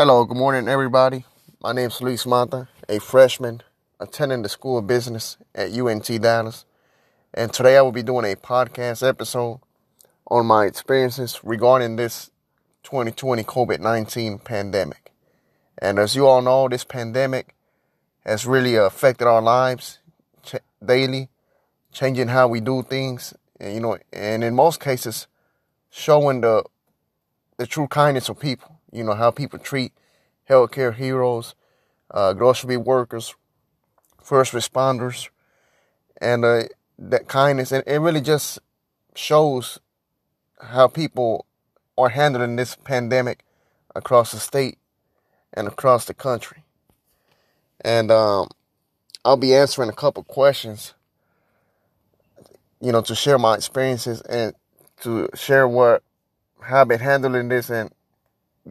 Hello, good morning, everybody. My name is Luis Mata, a freshman attending the School of Business at UNT Dallas. And today I will be doing a podcast episode on my experiences regarding this 2020 COVID 19 pandemic. And as you all know, this pandemic has really affected our lives ch- daily, changing how we do things, and, you know, and in most cases, showing the the true kindness of people. You know how people treat healthcare heroes, uh, grocery workers, first responders, and uh, that kindness. And it really just shows how people are handling this pandemic across the state and across the country. And um, I'll be answering a couple questions, you know, to share my experiences and to share what how I've been handling this and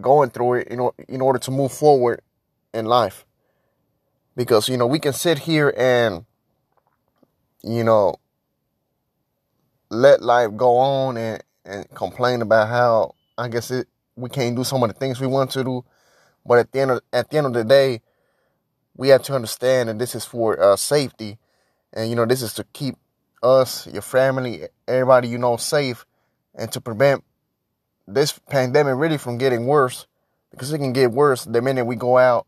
going through it in, in order to move forward in life. Because, you know, we can sit here and, you know, let life go on and, and complain about how, I guess, it, we can't do some of the things we want to do. But at the end of, at the end of the day, we have to understand that this is for uh, safety. And, you know, this is to keep us, your family, everybody you know safe and to prevent this pandemic really from getting worse because it can get worse the minute we go out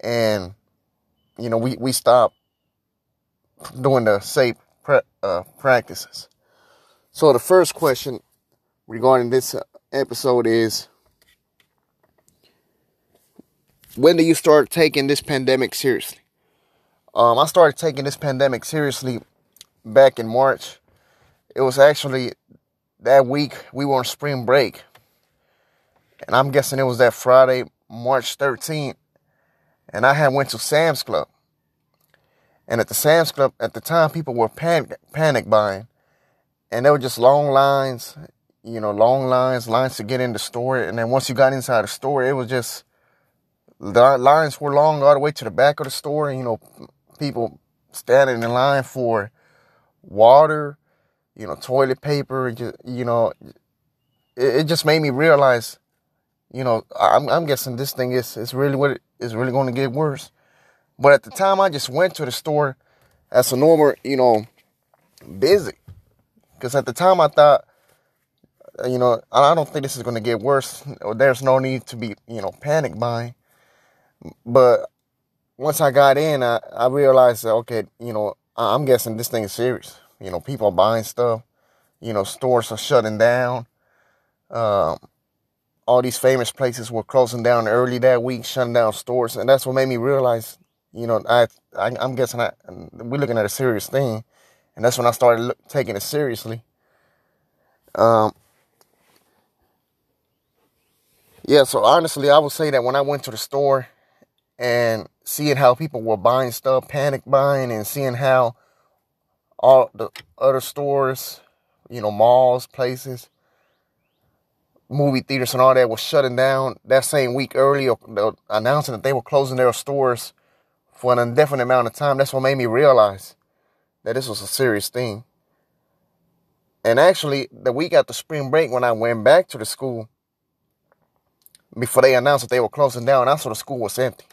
and you know we we stop doing the safe uh, practices. So the first question regarding this episode is when do you start taking this pandemic seriously? Um, I started taking this pandemic seriously back in March. It was actually that week we were on spring break. And I'm guessing it was that Friday, March 13th. And I had went to Sam's Club. And at the Sam's Club at the time, people were panic, panic buying. And there were just long lines, you know, long lines, lines to get in the store. And then once you got inside the store, it was just, the lines were long all the way to the back of the store. And, you know, people standing in line for water, you know, toilet paper, just, you know, it, it, just made me realize, you know, I'm, I'm guessing this thing is, is really what it is really going to get worse. But at the time, I just went to the store as a normal, you know, busy. Because at the time, I thought, you know, I don't think this is going to get worse. There's no need to be, you know, panic buying. But once I got in, I, I realized that, okay, you know, I'm guessing this thing is serious. You know, people are buying stuff. You know, stores are shutting down. Um, all these famous places were closing down early that week, shutting down stores, and that's what made me realize. You know, I, I am guessing I, we're looking at a serious thing, and that's when I started look, taking it seriously. Um, yeah, so honestly, I would say that when I went to the store and seeing how people were buying stuff, panic buying, and seeing how all the other stores, you know, malls, places, movie theaters, and all that was shutting down that same week earlier, uh, announcing that they were closing their stores for an indefinite amount of time. That's what made me realize that this was a serious thing. And actually, the week after spring break, when I went back to the school, before they announced that they were closing down, I saw the school was empty.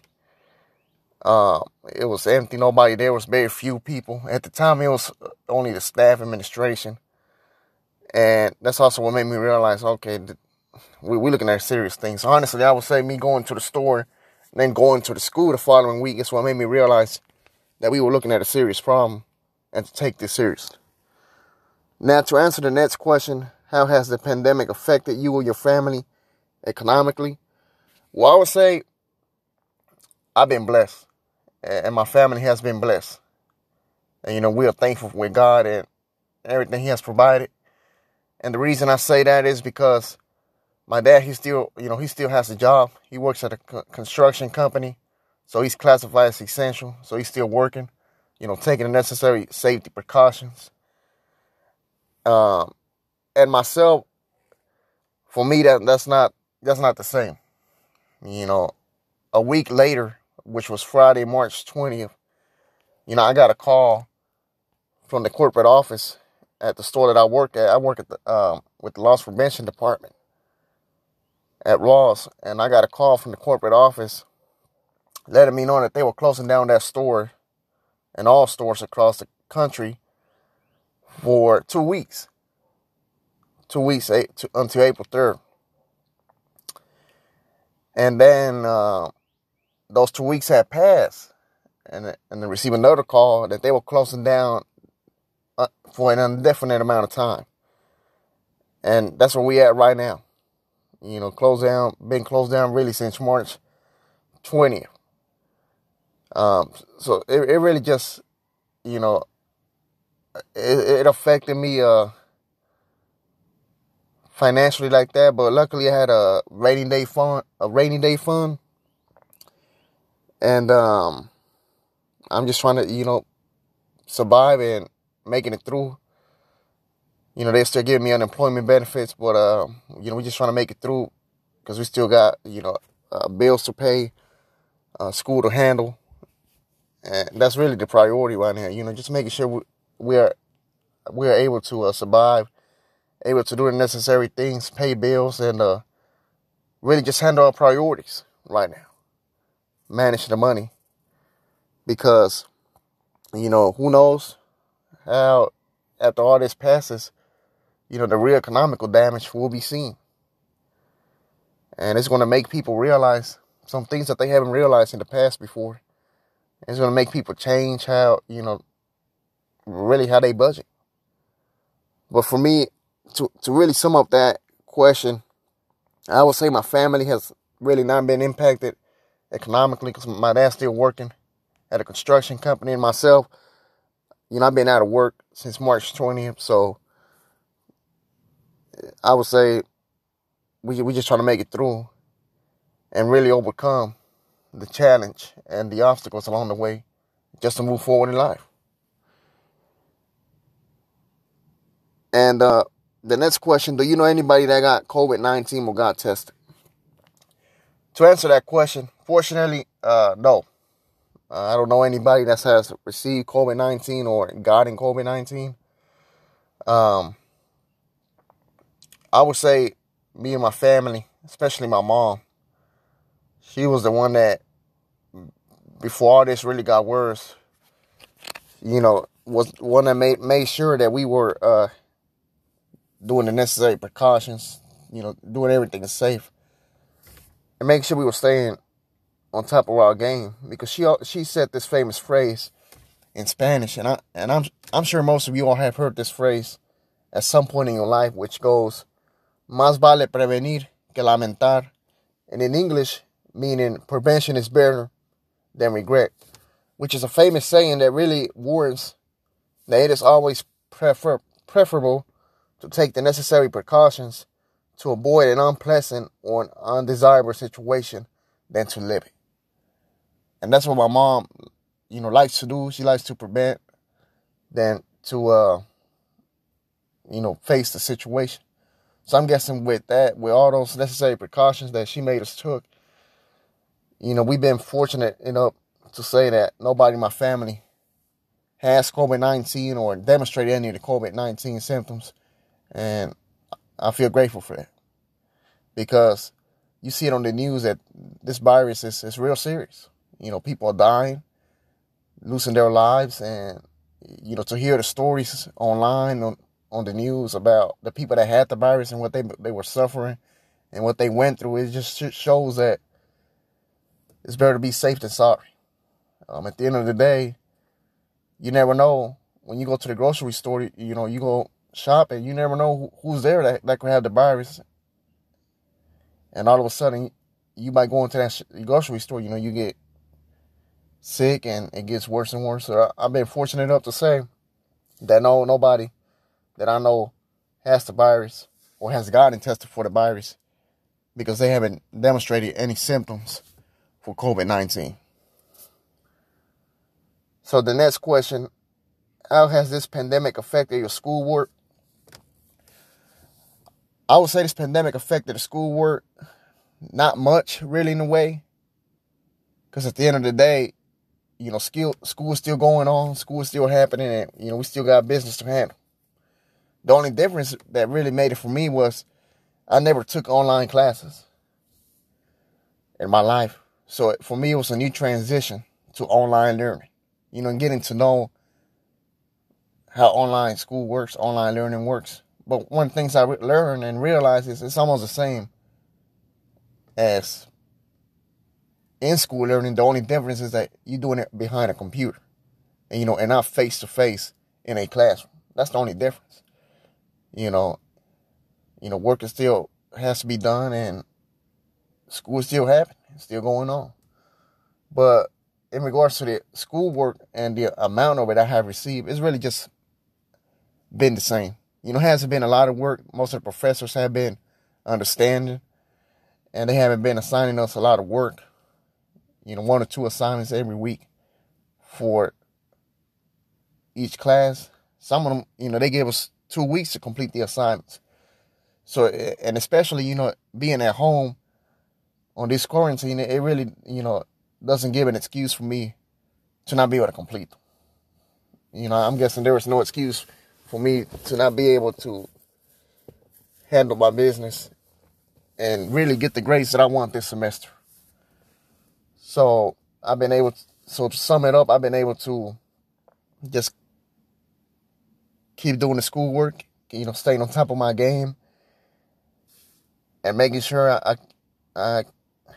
Um, it was empty. Nobody there was very few people. At the time, it was only the staff administration. And that's also what made me realize, okay, we, we're looking at serious things. Honestly, I would say me going to the store and then going to the school the following week is what made me realize that we were looking at a serious problem and to take this seriously. Now, to answer the next question, how has the pandemic affected you or your family economically? Well, I would say I've been blessed and my family has been blessed. And you know, we are thankful with God and everything He has provided. And the reason I say that is because my dad, he still, you know, he still has a job. He works at a construction company, so he's classified as essential. So he's still working, you know, taking the necessary safety precautions. Um, and myself, for me, that that's not that's not the same. You know, a week later, which was Friday, March 20th, you know, I got a call from the corporate office at the store that I work at. I work at the um, with the loss prevention department, at Ross, and I got a call from the corporate office letting me know that they were closing down that store and all stores across the country for two weeks. Two weeks eight, to, until April 3rd. And then uh, those two weeks had passed, and and then received another call that they were closing down uh, for an indefinite amount of time. And that's where we at right now. You know, closed down, been closed down really since March 20th. Um, so it, it really just, you know, it, it affected me uh, financially like that, but luckily I had a rainy day fund, a rainy day fund, and um, I'm just trying to, you know, survive and making it through. You know, they still giving me unemployment benefits, but uh, you know, we just trying to make it through because we still got, you know, uh, bills to pay, uh, school to handle, and that's really the priority right now. You know, just making sure we, we are we are able to uh, survive, able to do the necessary things, pay bills, and uh, really just handle our priorities right now. Manage the money because you know who knows how after all this passes, you know the real economical damage will be seen, and it's going to make people realize some things that they haven't realized in the past before. It's going to make people change how you know really how they budget. But for me, to, to really sum up that question, I would say my family has really not been impacted economically because my dad's still working at a construction company and myself, you know, I've been out of work since March 20th. So I would say we, we just trying to make it through and really overcome the challenge and the obstacles along the way just to move forward in life. And uh, the next question Do you know anybody that got COVID 19 or got tested? To answer that question, fortunately, uh, no. I don't know anybody that has received COVID 19 or gotten COVID 19. Um, I would say me and my family, especially my mom, she was the one that, before all this really got worse, you know, was one that made made sure that we were uh, doing the necessary precautions, you know, doing everything safe, and making sure we were staying on top of our game. Because she she said this famous phrase in Spanish, and I and I'm I'm sure most of you all have heard this phrase at some point in your life, which goes, "Más vale prevenir que lamentar," and in English, meaning prevention is better than regret, which is a famous saying that really warns that it is always prefer preferable to take the necessary precautions to avoid an unpleasant or an undesirable situation than to live it. And that's what my mom, you know, likes to do. She likes to prevent than to, uh, you know, face the situation. So I'm guessing with that, with all those necessary precautions that she made us took, you know, we've been fortunate enough to say that nobody in my family has COVID 19 or demonstrated any of the COVID 19 symptoms. And I feel grateful for that because you see it on the news that this virus is, is real serious. You know, people are dying, losing their lives, and, you know, to hear the stories online on, on the news about the people that had the virus and what they, they were suffering and what they went through, it just shows that it's better to be safe than sorry. Um, at the end of the day, you never know when you go to the grocery store, you know, you go shopping, you never know who's there that, that could have the virus. And all of a sudden, you might go into that grocery store, you know, you get sick and it gets worse and worse. So I've been fortunate enough to say that no nobody that I know has the virus or has gotten tested for the virus because they haven't demonstrated any symptoms for COVID 19. So the next question how has this pandemic affected your schoolwork? I would say this pandemic affected the schoolwork not much, really, in a way. Because at the end of the day, you know, school school is still going on, school is still happening, and you know, we still got business to handle. The only difference that really made it for me was I never took online classes. in my life. So for me, it was a new transition to online learning, you know, and getting to know how online school works, online learning works. But one of the things I learned and realized is it's almost the same as in school learning. The only difference is that you're doing it behind a computer, and you know, and not face to face in a classroom. That's the only difference. You know, you know, work is still has to be done, and school is still happening, still going on. But in regards to the schoolwork and the amount of it I have received, it's really just been the same. You know, hasn't been a lot of work. Most of the professors have been understanding, and they haven't been assigning us a lot of work. You know, one or two assignments every week for each class. Some of them, you know, they gave us two weeks to complete the assignments. So, and especially, you know, being at home on this quarantine, it really, you know, doesn't give an excuse for me to not be able to complete. You know, I'm guessing there was no excuse for me to not be able to handle my business and really get the grades that I want this semester. So I've been able to, so to sum it up, I've been able to just keep doing the schoolwork, you know, staying on top of my game and making sure I, I, I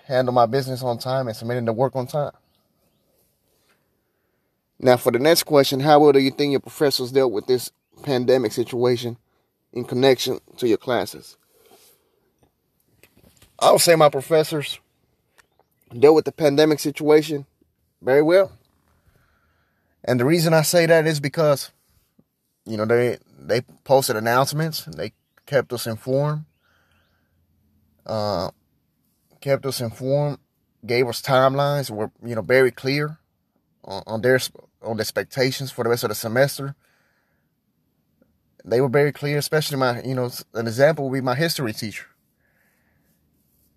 handle my business on time and submitting the work on time. Now, for the next question, how well do you think your professors dealt with this pandemic situation in connection to your classes? I would say my professors dealt with the pandemic situation very well. And the reason I say that is because, you know, they they posted announcements, they kept us informed, uh, kept us informed, gave us timelines, were you know very clear on, on their on the expectations for the rest of the semester they were very clear, especially my, you know, an example would be my history teacher.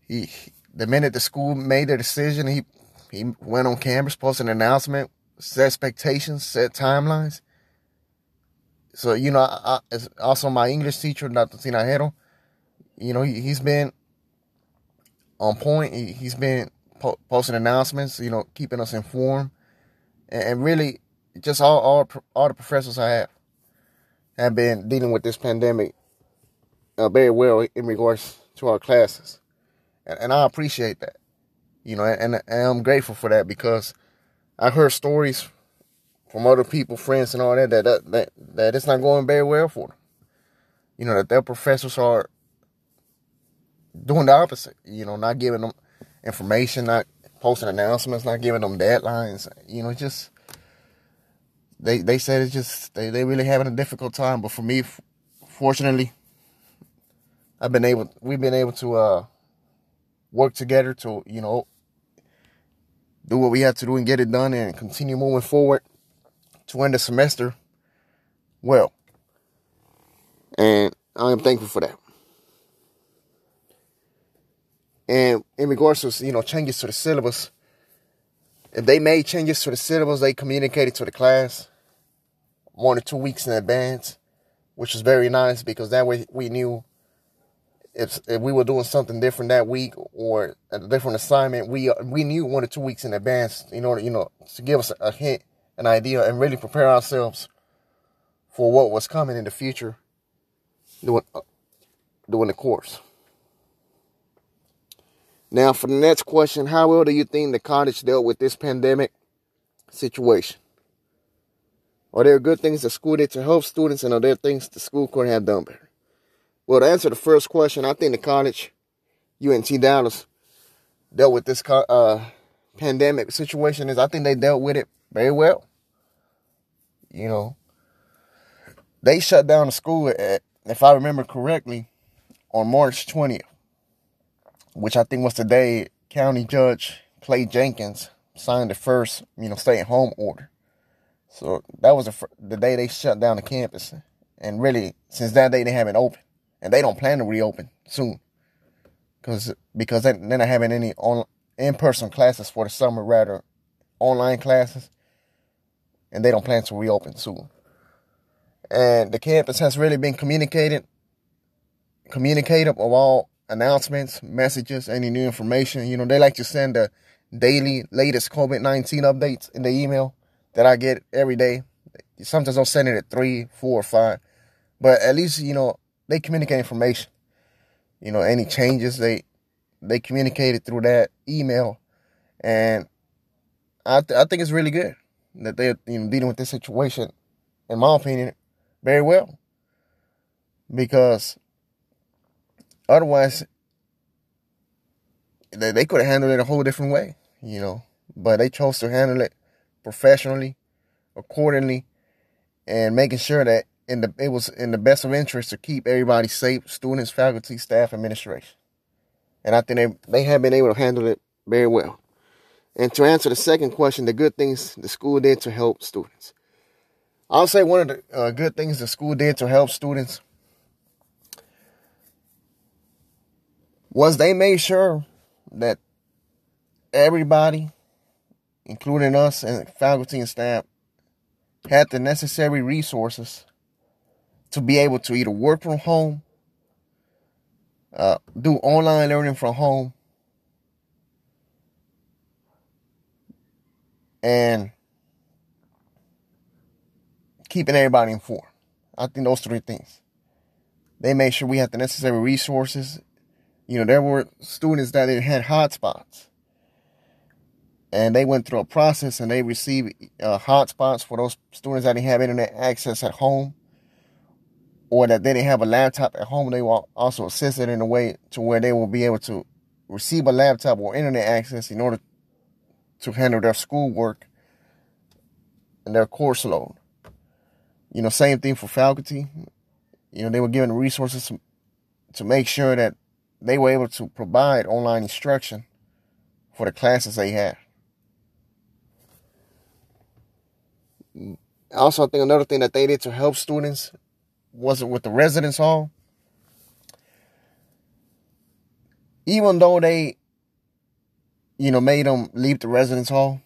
He, the minute the school made their decision, he, he went on campus, posted an announcement, set expectations, set timelines. So, you know, I, I, also my English teacher, Dr. Tinajero, you know, he, has been on point. He, has been po- posting announcements, you know, keeping us informed. And, and really, just all, all, all the professors I have have been dealing with this pandemic uh, very well in regards to our classes, and, and I appreciate that. You know, and, and I'm grateful for that because I heard stories from other people, friends, and all that that that that, that it's not going very well for them. You know that their professors are doing the opposite. You know, not giving them information, not posting announcements, not giving them deadlines. You know, just they they said it's just they they really having a difficult time. But for me, fortunately, I've been able we've been able to uh, work together to you know do what we have to do and get it done and continue moving forward to end the semester well. And I am thankful for that. And in regards to you know changes to the syllabus, if they made changes to the syllabus, they communicated to the class one or two weeks in advance, which was very nice because that way we knew if if we were doing something different that week or a different assignment, we we knew one or two weeks in advance in order you know to give us a hint, an idea, and really prepare ourselves for what was coming in the future doing uh, doing the course. Now, for the next question, how well do you think the college dealt with this pandemic situation? Are there good things the school did to help students, and are there things the school could have done better? Well, to answer the first question, I think the college, UNT Dallas, dealt with this uh, pandemic situation. Is I think they dealt with it very well. You know, they shut down the school at, if I remember correctly, on March twentieth which I think was the day County Judge Clay Jenkins signed the first, you know, stay at home order. So that was the, the day they shut down the campus. And really, since that day, they haven't opened. And they don't plan to reopen soon. Cause, because they're not having any on, in-person classes for the summer, rather online classes. And they don't plan to reopen soon. And the campus has really been communicated, communicative of all announcements, messages, any new information. You know, they like to send the daily latest COVID 19 updates in the email that I get every day. Sometimes I'll send it at three, four, five. But at least, you know, they communicate information. You know, any changes, they they communicated through that email. And I, th- I think it's really good that they're you know dealing with this situation, in my opinion, very well. Because otherwise, they, they could have handled it a whole different way, you know. But they chose to handle it professionally, accordingly, and making sure that in the it was in the best of interest to keep everybody safe, students, faculty, staff, administration. And I think they they have been able to handle it very well. And to answer the second question, the good things the school did to help students. I'll say one of the uh, good things the school did to help students was they made sure that everybody, including us and faculty and staff, had the necessary resources to be able to either work from home, uh, do online learning from home, and keeping everybody informed. I think those three things. They made sure we had the necessary resources. You know, there were students that had hotspots. And they went through a process and they received uh, hotspots for those students that didn't have internet access at home or that they didn't have a laptop at home. They were also assisted in a way to where they will be able to receive a laptop or internet access in order to handle their schoolwork and their course load. You know, same thing for faculty. You know, they were given resources to, to make sure that they were able to provide online instruction for the classes they had. Also, I think another thing that they did to help students was it with the residence hall. Even though they you know, made them leave the residence hall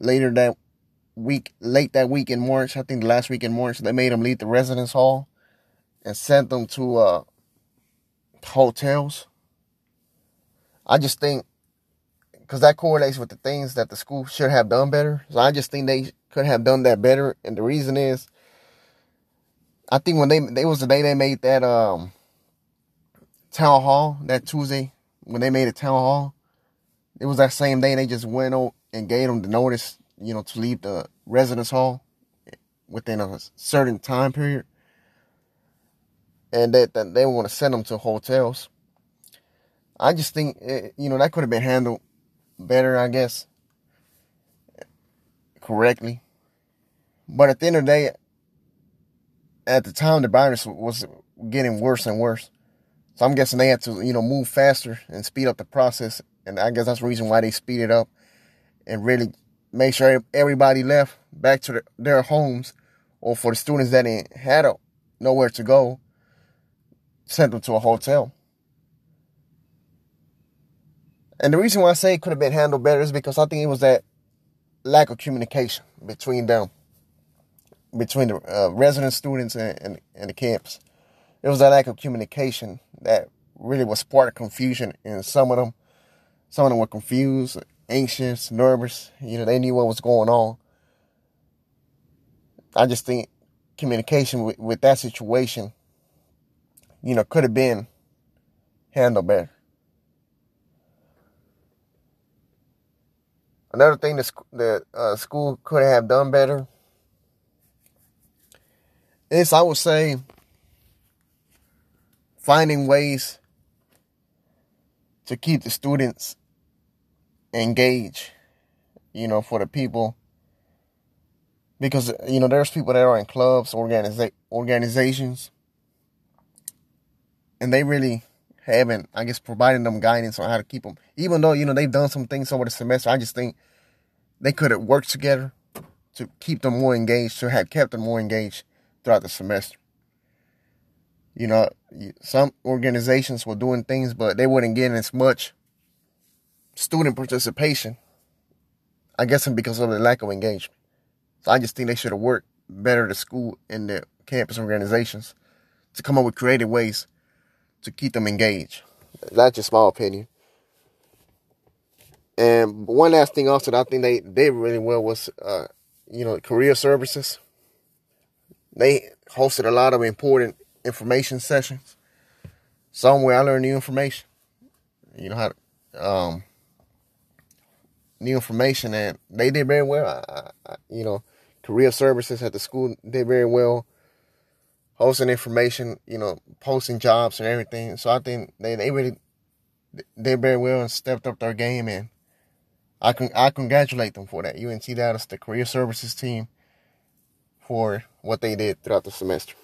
later that week, late that week in March. I think the last week in March, they made them leave the residence hall and sent them to uh, hotels. I just think because that correlates with the things that the school should have done better. So I just think they could have done that better. And the reason is, I think when they they was the day they made that um town hall that Tuesday when they made a town hall, it was that same day they just went out and gave them the notice, you know, to leave the residence hall within a certain time period. And that, that they want to send them to hotels. I just think, it, eh, you know, that could have been handled better, I guess, correctly. But at the end of the day, at the time, the virus was getting worse and worse. So I'm guessing they had to, you know, move faster and speed up the process and I guess that's the reason why they speed it up and really make sure everybody left back to their homes or for the students that had a, nowhere to go, sent them to a hotel. And the reason why I say it could have been handled better is because I think it was that lack of communication between them, between the uh, resident students and, and, and the campus. It was a lack of communication that really was part of confusion in some of them some of them were confused, anxious, nervous. You know, they knew what was going on. I just think communication with, with that situation, you know, could have been handled better. Another thing that the uh, school could have done better is, I would say, finding ways to keep the students engaged, you know, for the people. Because, you know, there's people that are in clubs, organiza- organizations, and they really haven't, I guess, providing them guidance on how to keep them. Even though, you know, they've done some things over the semester, I just think they could have worked together to keep them more engaged, to have kept them more engaged throughout the semester. You know, some organizations were doing things, but they wouldn't get as much student participation. I guess because of the lack of engagement. So I just think they should have worked better the school and the campus organizations to come up with creative ways to keep them engaged. That's just my opinion. And one last thing also that I think they did really well was, uh, you know, career services. They hosted a lot of important information sessions. Somewhere I learned new information. You know how, to, um, new information, and they did very well. I, I, you know, career services at the school did very well, hosting information, you know, posting jobs and everything. So I think they they really did very well and stepped up their game, and I can I congratulate them for that. UNT Dallas, the career services team, for what they did throughout the semester.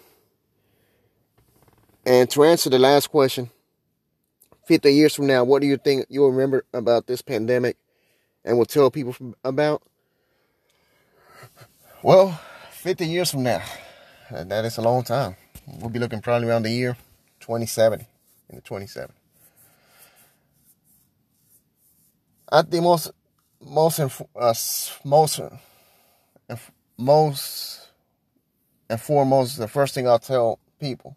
And to answer the last question, 50 years from now, what do you think you'll remember about this pandemic and will tell people about? Well, 50 years from now, that is a long time. We'll be looking probably around the year 2070, in the 2070. I think most, most, uh, most, most, and foremost, the first thing I'll tell people,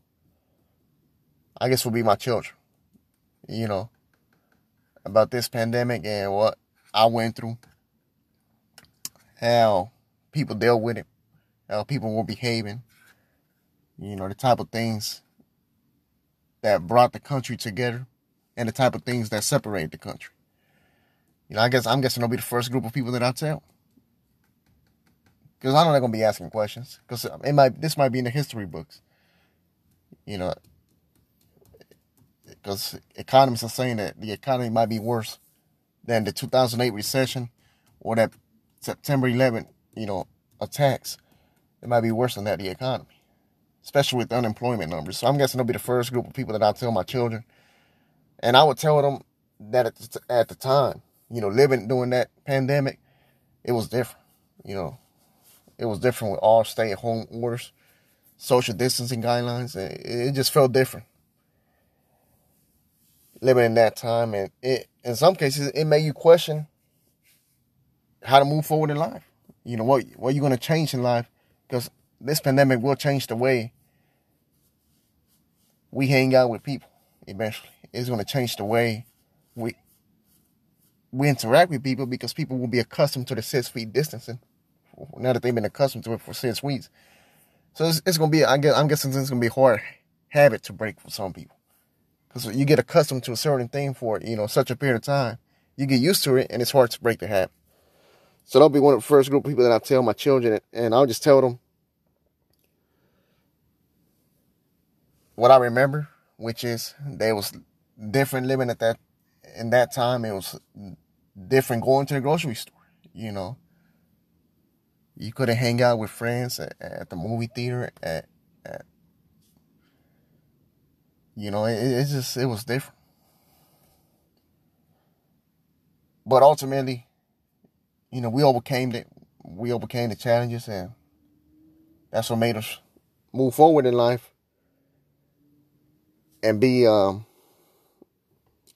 I guess, will be my children. You know, about this pandemic and what I went through, how people dealt with it, how people were behaving, you know, the type of things that brought the country together and the type of things that separated the country. You know, I guess I'm guessing they'll be the first group of people that I tell. Because I know they're gonna be asking questions. Because uh, it might this might be in the history books. You know, because economists are saying that the economy might be worse than the 2008 recession or that September 11th, you know, attacks. It might be worse than that, the economy, especially with unemployment numbers. So I'm guessing they'll be the first group of people that I'll tell my children. And I would tell them that at the time, you know, living during that pandemic, it was different. You know, it was different with all stay at home orders, social distancing guidelines. It, it just felt different living in that time. And it, in some cases, it made you question how to move forward in life. You know, what, what are you going to change in life? Because this pandemic will change the way we hang out with people eventually. It's going to change the way we we interact with people because people will be accustomed to the six feet distancing now that they've been accustomed to it for six weeks. So it's, it's to be, I guess, I'm guessing it's to be a hard habit to break for some people because you get accustomed to a certain thing for you know such a period of time. You get used to it, and it's hard to break the habit. So that'll be one of the first group of people that I tell my children, and I'll just tell them what I remember, which is they was different living at that in that time. It was different going to the grocery store. You know, you couldn't hang out with friends at, at the movie theater, at, at you know, it, it just, it was different. But ultimately, you know, we overcame the, we overcame the challenges and that's what made us move forward in life and be um,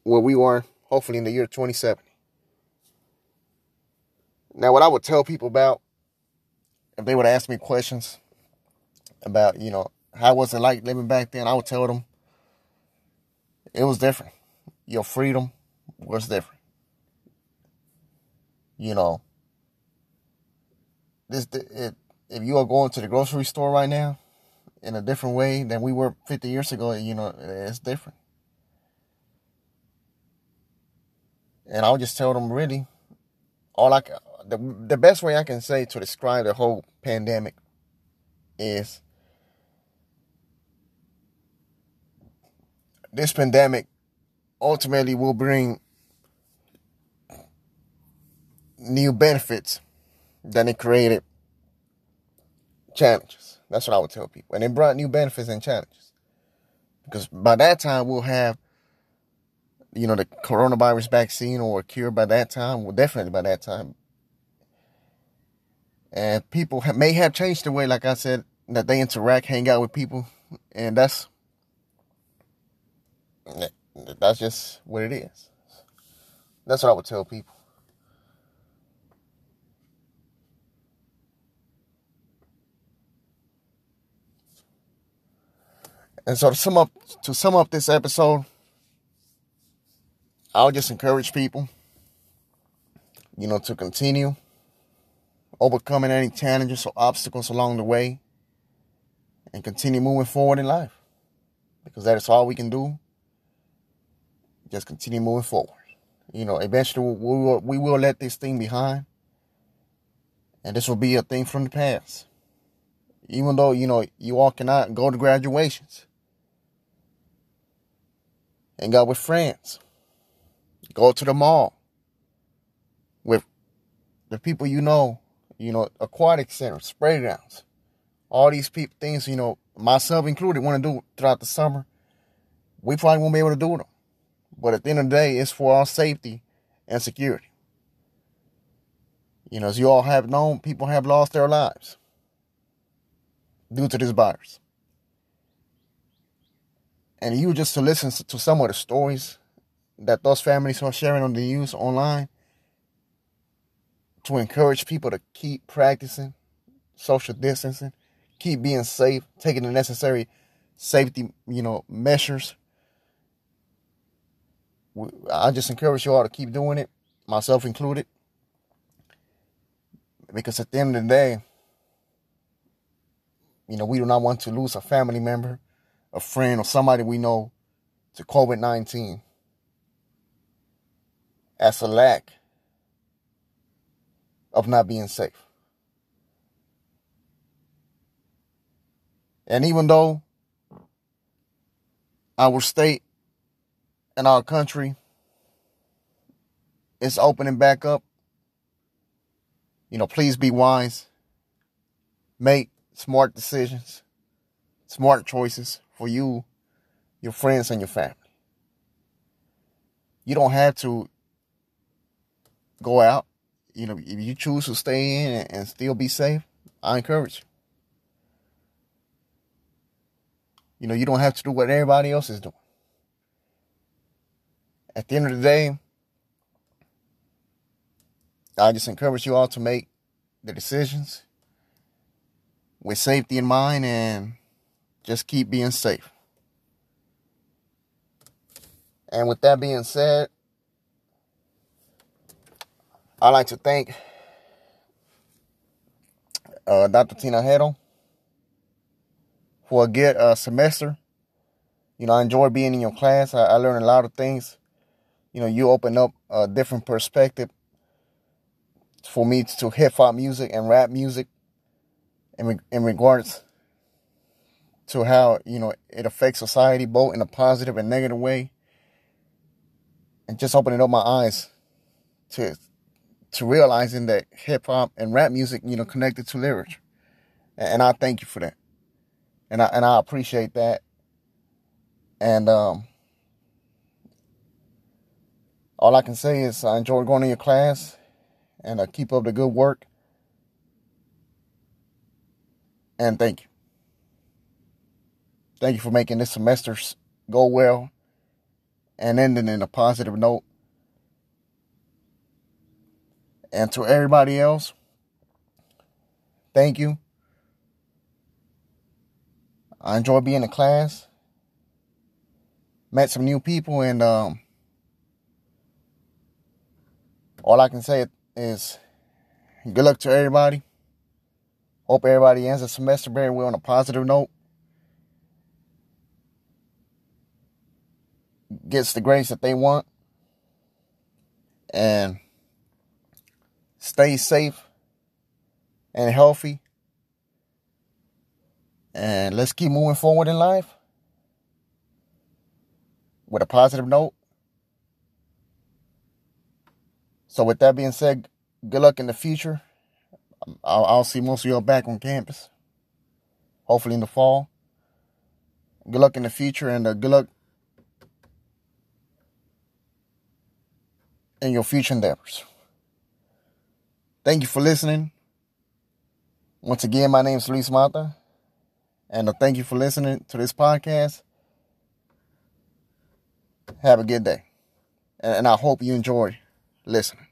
where we are hopefully in the year 2070. Now, what I would tell people about if they would ask me questions about, you know, how was it like living back then, I would tell them it was different. Your freedom was different. You know, this it, if you are going to the grocery store right now in a different way than we were 50 years ago, you know, it's different. And I'll just tell them really, all I the the best way I can say to describe the whole pandemic is this pandemic ultimately will bring new benefits than it created challenges. That's what I would tell people. And it brought new benefits and challenges. Because by that time we'll have, you know, the coronavirus vaccine or a cure by that time. Well, definitely by that time. And people have, may have changed the way, like I said, that they interact, hang out with people. And that's that's just what it is. That's what I would tell people. And so to sum up to sum up this episode, I'll just encourage people, you know, to continue overcoming any challenges or obstacles along the way and continue moving forward in life. Because that is all we can do. Just continue moving forward. You know, eventually we will, we will let this thing behind. And this will be a thing from the past. Even though, you know, you all cannot go to graduations and go with friends. Go to the mall with the people you know, you know, aquatic centers, playgrounds, all these people, things, you know, myself included, want to do throughout the summer. We probably won't be able to do them. But at the end of the day, it's for our safety and security. You know, as you all have known, people have lost their lives due to this virus. And you just to listen to some of the stories that those families are sharing on the news online to encourage people to keep practicing social distancing, keep being safe, taking the necessary safety, you know, measures. I just encourage you all to keep doing it, myself included. Because at the end of the day, you know, we do not want to lose a family member, a friend, or somebody we know to COVID 19 as a lack of not being safe. And even though our state and our country is opening back up, you know, please be wise. Make smart decisions, smart choices for you, your friends, and your family. You don't have to go out. You know, if you choose to stay in and, still be safe, I encourage you. You know, you don't have to do what everybody else is doing. At the end of the day, I just encourage you all to make the decisions with safety in mind and just keep being safe. And with that being said, I'd like to thank uh, Dr. Tinajero for a good uh, semester. You know, I enjoy being in your class. I, I learned a lot of things. You know, you open up a different perspective for me to hip hop music and rap music in, in regards to how, you know, it affects society both in a positive and negative way. And just opening up my eyes to to realizing that hip hop and rap music, you know, connected to lyrics. And I thank you for that. And I and I appreciate that. And um all I can say is I enjoy going to your class and I keep up the good work. And thank you. Thank you for making this semester go well and ending in a positive note. And to everybody else, thank you. I enjoy being in class. Met some new people, and um, all I can say is good luck to everybody. Hope everybody ends the semester very well on a positive note. Gets the grades that they want. And stay safe and healthy. And let's keep moving forward in life with a positive note. So, with that being said, good luck in the future. I'll, I'll see most of y'all back on campus, hopefully in the fall. Good luck in the future and uh, good luck in your future endeavors. Thank you for listening. Once again, my name is Luis Mata, and uh, thank you for listening to this podcast. Have a good day, and I hope you enjoy listening.